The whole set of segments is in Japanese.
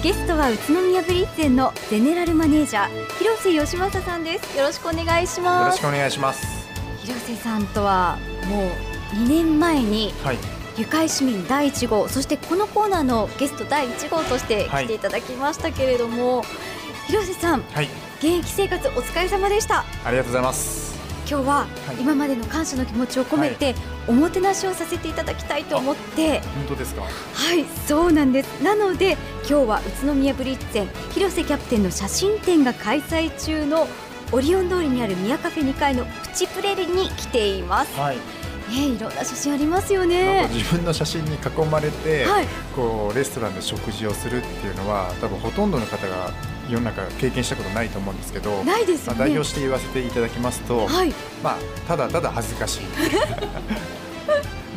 ゲストは宇都宮ブリッツェンのゼネラルマネージャー広瀬義正さんです。よろしくお願いします。よろしくお願いします。広瀬さんとはもう2年前に、はい、愉快市民第1号そしてこのコーナーのゲスト第1号として来ていただきましたけれども、はい、広瀬さん、はい、現役生活お疲れ様でした。ありがとうございます。今日は今までの感謝の気持ちを込めて、おもてなしをさせていただきたいと思って。本当ですか？はいそうなんです。なので今日は宇都宮ブリッツェン広瀬キャプテンの写真展が開催中のオリオン通りにある宮カフェ2階のプチプレリに来ています。はい。ね、いろんな写真ありますよね。自分の写真に囲まれて、はい、こうレストランで食事をするっていうのは多分ほとんどの方が世の中経験したことないと思うんですけどないです、ね、まあ、代表して言わせていただきますと、はい、まあ、ただただ恥ずかしい。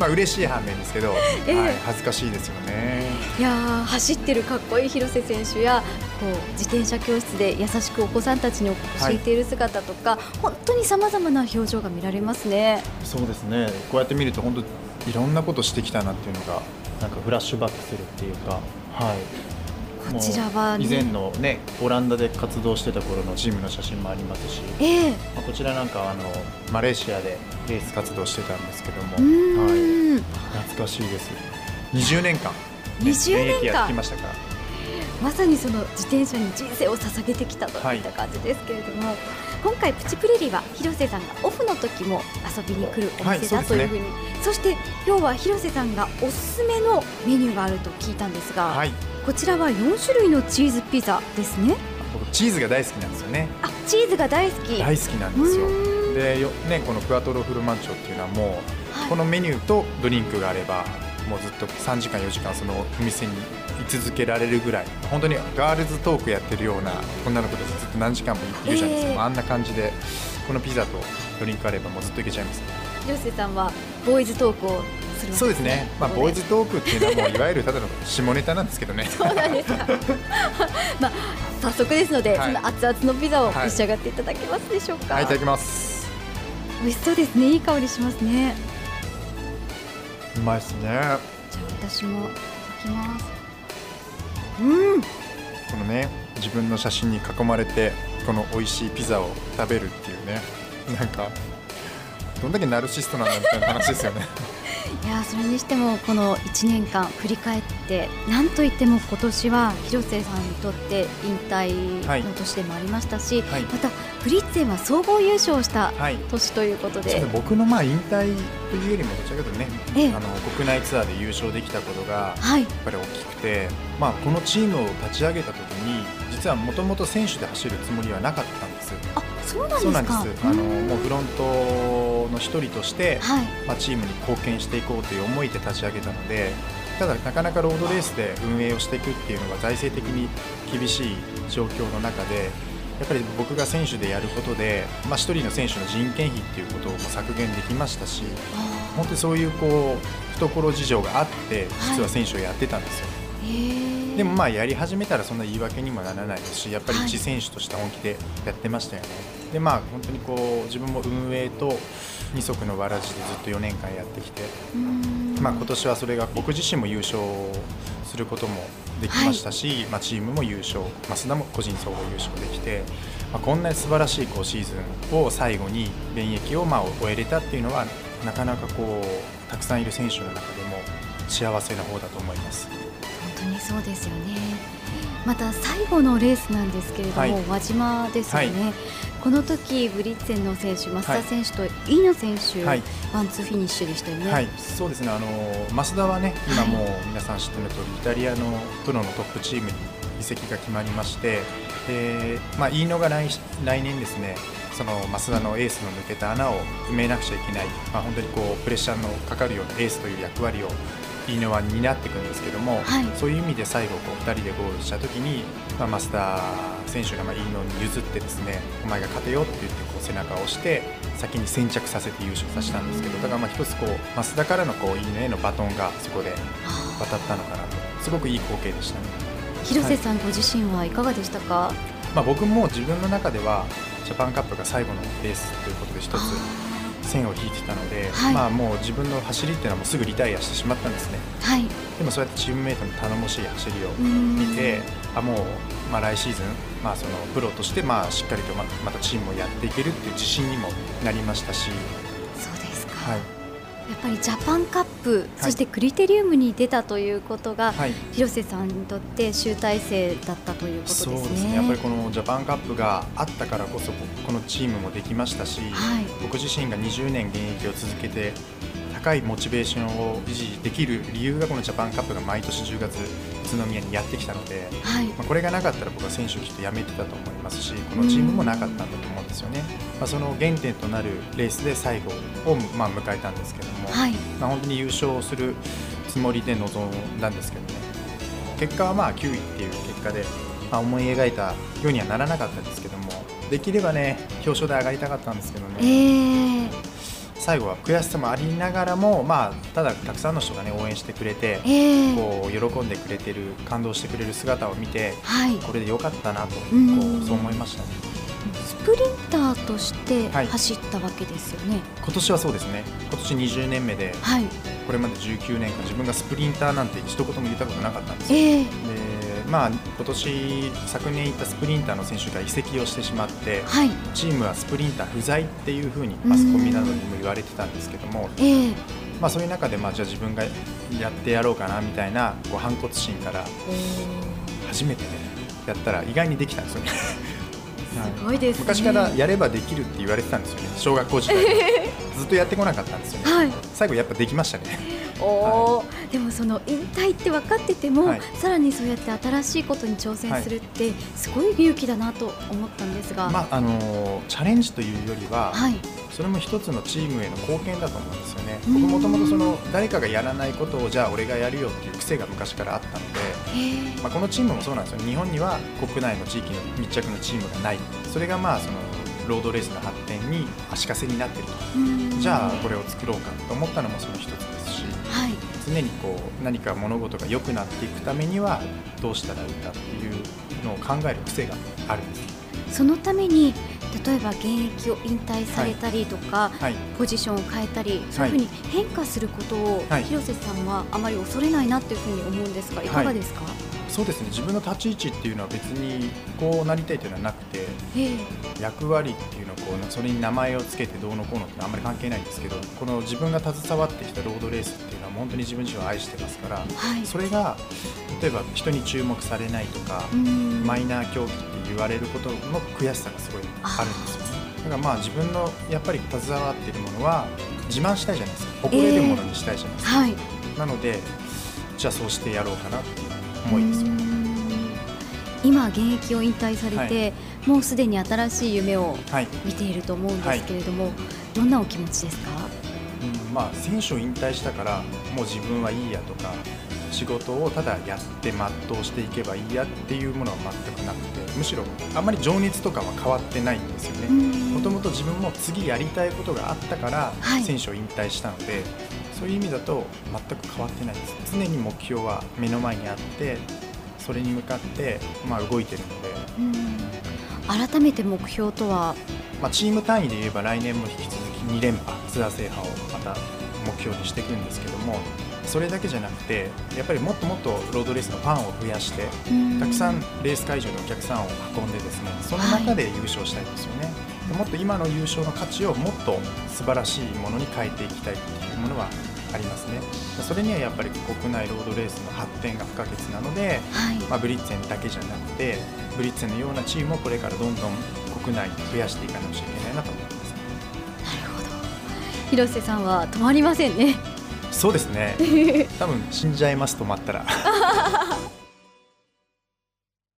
まあ嬉しい反面ですけど、えー、はい、恥ずかしいですよね。いや走ってるかっこいい広瀬選手やこう自転車教室で優しくお子さんたちに教えている姿とか、はい、本当にさまざまな表情が見られますね。そうですね。こうやって見ると本当いろんなことしてきたなっていうのがなんかフラッシュバックするっていうか、はい、こちらは、ね、以前のねオランダで活動してた頃のチームの写真もありますし、えー、まあ、こちらなんかあのマレーシアでレース活動してたんですけども、はい、懐かしいです。20年間、ね、20年間。やってきましたから。まさにその自転車に人生を捧げてきたといった感じですけれども、はい、今回プチプレリは広瀬さんがオフの時も遊びに来るお店だというふうに、はいそね、そして今日は広瀬さんがおすすめのメニューがあると聞いたんですが、はい、こちらは4種類のチーズピザですね。僕チーズが大好きなんですよね。あチーズが大好き。大好きなんですよ。でよ、ね、このクワトロフルマンチョっていうのはもう、はい、このメニューとドリンクがあればもうずっと3時間4時間そのお店に居続けられるぐらい本当にガールズトークやってるような女の子たちずっと何時間もいるじゃないですか、えー、あんな感じでこのピザとドリンクあればもうずっといけちゃいます。涼星さんはボーイズトークをするそうですね、まあ、ボーイズトークっていうのはもういわゆるただの下ネタなんですけどね。そうなんですか。まあ早速ですので、はい、その熱々のピザを召し上がっていただけますでしょうか、はい、いただきます。美味しそうですね。いい香りしますねうまいですね。じゃあ私もいきます。うん。このね自分の写真に囲まれてこの美味しいピザを食べるっていうね。なんかどんだけナルシストなんだみたいな話ですよねいやそれにしてもこの1年間振り返ってなんといっても今年は広瀬さんにとって引退の年でもありましたし、はい、またブリッツェンは総合優勝した年ということで、はい、僕のまあ引退というよりもどちらかというとね、ええ、あの国内ツアーで優勝できたことがやっぱり大きくて、はい、まあ、このチームを立ち上げた時に実はもともと選手で走るつもりはなかったんです。あそうなんです。あのもうフロントの一人として、はい、まあ、チームに貢献していこうという思いで立ち上げたのでただなかなかロードレースで運営をしていくっていうのが財政的に厳しい状況の中でやっぱり僕が選手でやることで、まあ、1人の選手の人件費っていうことを削減できましたし本当にそういうこう懐事情があって実は選手をやってたんですよ。はいでもまあやり始めたらそんな言い訳にもならないですしやっぱり一選手として本気でやってましたよね、はい、でまあ本当にこう自分も運営と二足のわらじでずっと4年間やってきて、まあ、今年はそれが僕自身も優勝することもできましたし、はい、まあ、チームも優勝増田も個人総合優勝できて、まあ、こんなに素晴らしいこうシーズンを最後に現役をまあ終えれたっていうのはなかなかこうたくさんいる選手の中でも幸せな方だと思います。当にそうですよね。また最後のレースなんですけれども、はい、輪島ですよね、はい、この時ブリッツェンの選手増田選手と飯野選手、はい、ワンツーフィニッシュでしたよね、そうですね。あの増田はね今もう皆さん知ってる通り、イタリアのプロのトップチームに移籍が決まりましてで、まあ、飯野が来来年ですねその増田のエースの抜けた穴を埋めなくちゃいけない、まあ、本当にこうプレッシャーのかかるようなエースという役割を飯野は担っていくんですけども、はい、そういう意味で最後こう2人でゴールした時に、まあ、増田選手がまあ飯野に譲ってですねお前が勝てよって言ってこう背中を押して先に先着させて優勝させたんですけどだからまあ一つこう増田からのこう飯野へのバトンがそこで渡ったのかなと。すごくいい光景でしたね。広瀬さんご自身はいかがでしたか、まあ、僕も自分の中ではジャパンカップが最後のレースということで一つ線を引いてたので、はい、まあ、もう自分の走りっていうのはもうすぐリタイアしてしまったんですね、はい、でもそうやってチームメートの頼もしい走りを見てあもう、まあ、来シーズン、まあ、そのプロとしてまあしっかりとまたチームをやっていけるっていう自信にもなりましたし。そうですか、はいやっぱりジャパンカップ、はい、そしてクリテリウムに出たということが、はい、広瀬さんにとって集大成だったということですね。そうですね。やっぱりこのジャパンカップがあったからこそこのチームもできましたし、はい、僕自身が20年現役を続けて高いモチベーションを維持できる理由がこのジャパンカップが毎年10月宇都宮にやってきたので、はい、まあ、これがなかったら僕は選手をきっと辞めてたと思いますしこのチームもなかったんだと思うんですよね、まあ、その原点となるレースで最後をまあ迎えたんですけども、はい、まあ、本当に優勝するつもりで臨んだんですけどね。結果はまあ9位っていう結果で、まあ、思い描いたようにはならなかったんですけどもできればね表彰台上がりたかったんですけどね。えー最後は悔しさもありながらも、まあ、ただたくさんの人が、ね、応援してくれて、えー、こう喜んでくれてる感動してくれる姿を見て、はい、これでよかったなとこうそう思いましたね。スプリンターとして走ったわけですよね、はい、今年はそうですね。今年20年目で、はい、これまで19年間自分がスプリンターなんて一言も言ったことなかったんですよ、えー、でまあ、今年昨年行ったスプリンターの選手が移籍をしてしまって、はい、チームはスプリンター不在っていうふうにマスコミなどにも言われてたんですけども、えー、まあ、そういう中で、まあ、じゃあ自分がやってやろうかなみたいなこう反骨心から初めてねやったら意外にできたんですよね。すごいです、ね、昔からやればできるって言われてたんですよね小学校時代 ずっとやってこなかったんですよね、はい、最後やっぱできましたね。おはい、でもその引退って分かってても、はい、さらにそうやって新しいことに挑戦するって、すごい勇気だなと思ったんですが、まああのチャレンジというよりは、はい、それも一つのチームへの貢献だと思うんですよね。僕もともとその誰かがやらないことをじゃあ俺がやるよっていう癖が昔からあったので、まあ、このチームもそうなんですよ。日本には国内の地域の密着のチームがない。それがまあそのロードレースの発展に足かせになっていると。じゃあこれを作ろうかと思ったのもその一つですし、はい、常にこう何か物事が良くなっていくためにはどうしたらいいかっていうのを考える癖があるんです。そのために例えば現役を引退されたりとか、はい、ポジションを変えたり、そういうふうに変化することを、広瀬さんはあまり恐れないなというふうに思うんですがいかがですか、そうですね。自分の立ち位置っていうのは別にこうなりたいというのはなくて、役割っていうのをこうそれに名前を付けてどうのこうのってあんまり関係ないんですけどこの自分が携わってきたロードレースっていうのは本当に自分自身を愛してますから、はい、それが例えば人に注目されないとかマイナー競技って言われることの悔しさがすごいあるんですよ。ね。だからまあ自分のやっぱり携わっているものは自慢したいじゃないですか。誇れるものにしたいじゃないですか、えーはい、なのでじゃあそうしてやろうかなっていう思いですよ。ね。今現役を引退されて、はい、もうすでに新しい夢を見ていると思うんですけれども、はい、どんなお気持ちですか、うんまあ、選手を引退したからもう自分はいいやとか仕事をただやって全うしていけばいいやっていうものは全くなくてむしろあんまり情熱とかは変わってないんですよね。もともと自分も次やりたいことがあったから選手を引退したので、はい、そういう意味だと全く変わってないです。常に目標は目の前にあってそれに向かって、まあ、動いてるので。改めて目標とは、まあ、チーム単位で言えば来年も引き続き2連覇ツアー制覇をまた目標にしていくんですけどもそれだけじゃなくてやっぱりもっともっとロードレースのファンを増やしてたくさんレース会場にお客さんを運んでですねその中で優勝したいですよね、はい、もっと今の優勝の価値をもっと素晴らしいものに変えていきたいっていうものはありますね。それにはやっぱり国内ロードレースの発展が不可欠なので、はい、まあ、ブリッツェンだけじゃなくてブリッツェンのようなチームをこれからどんどん国内に増やしていかなくちゃいけないなと思います、なるほど。広瀬さんは止まりませんね。そうですね。多分死んじゃいます止まったら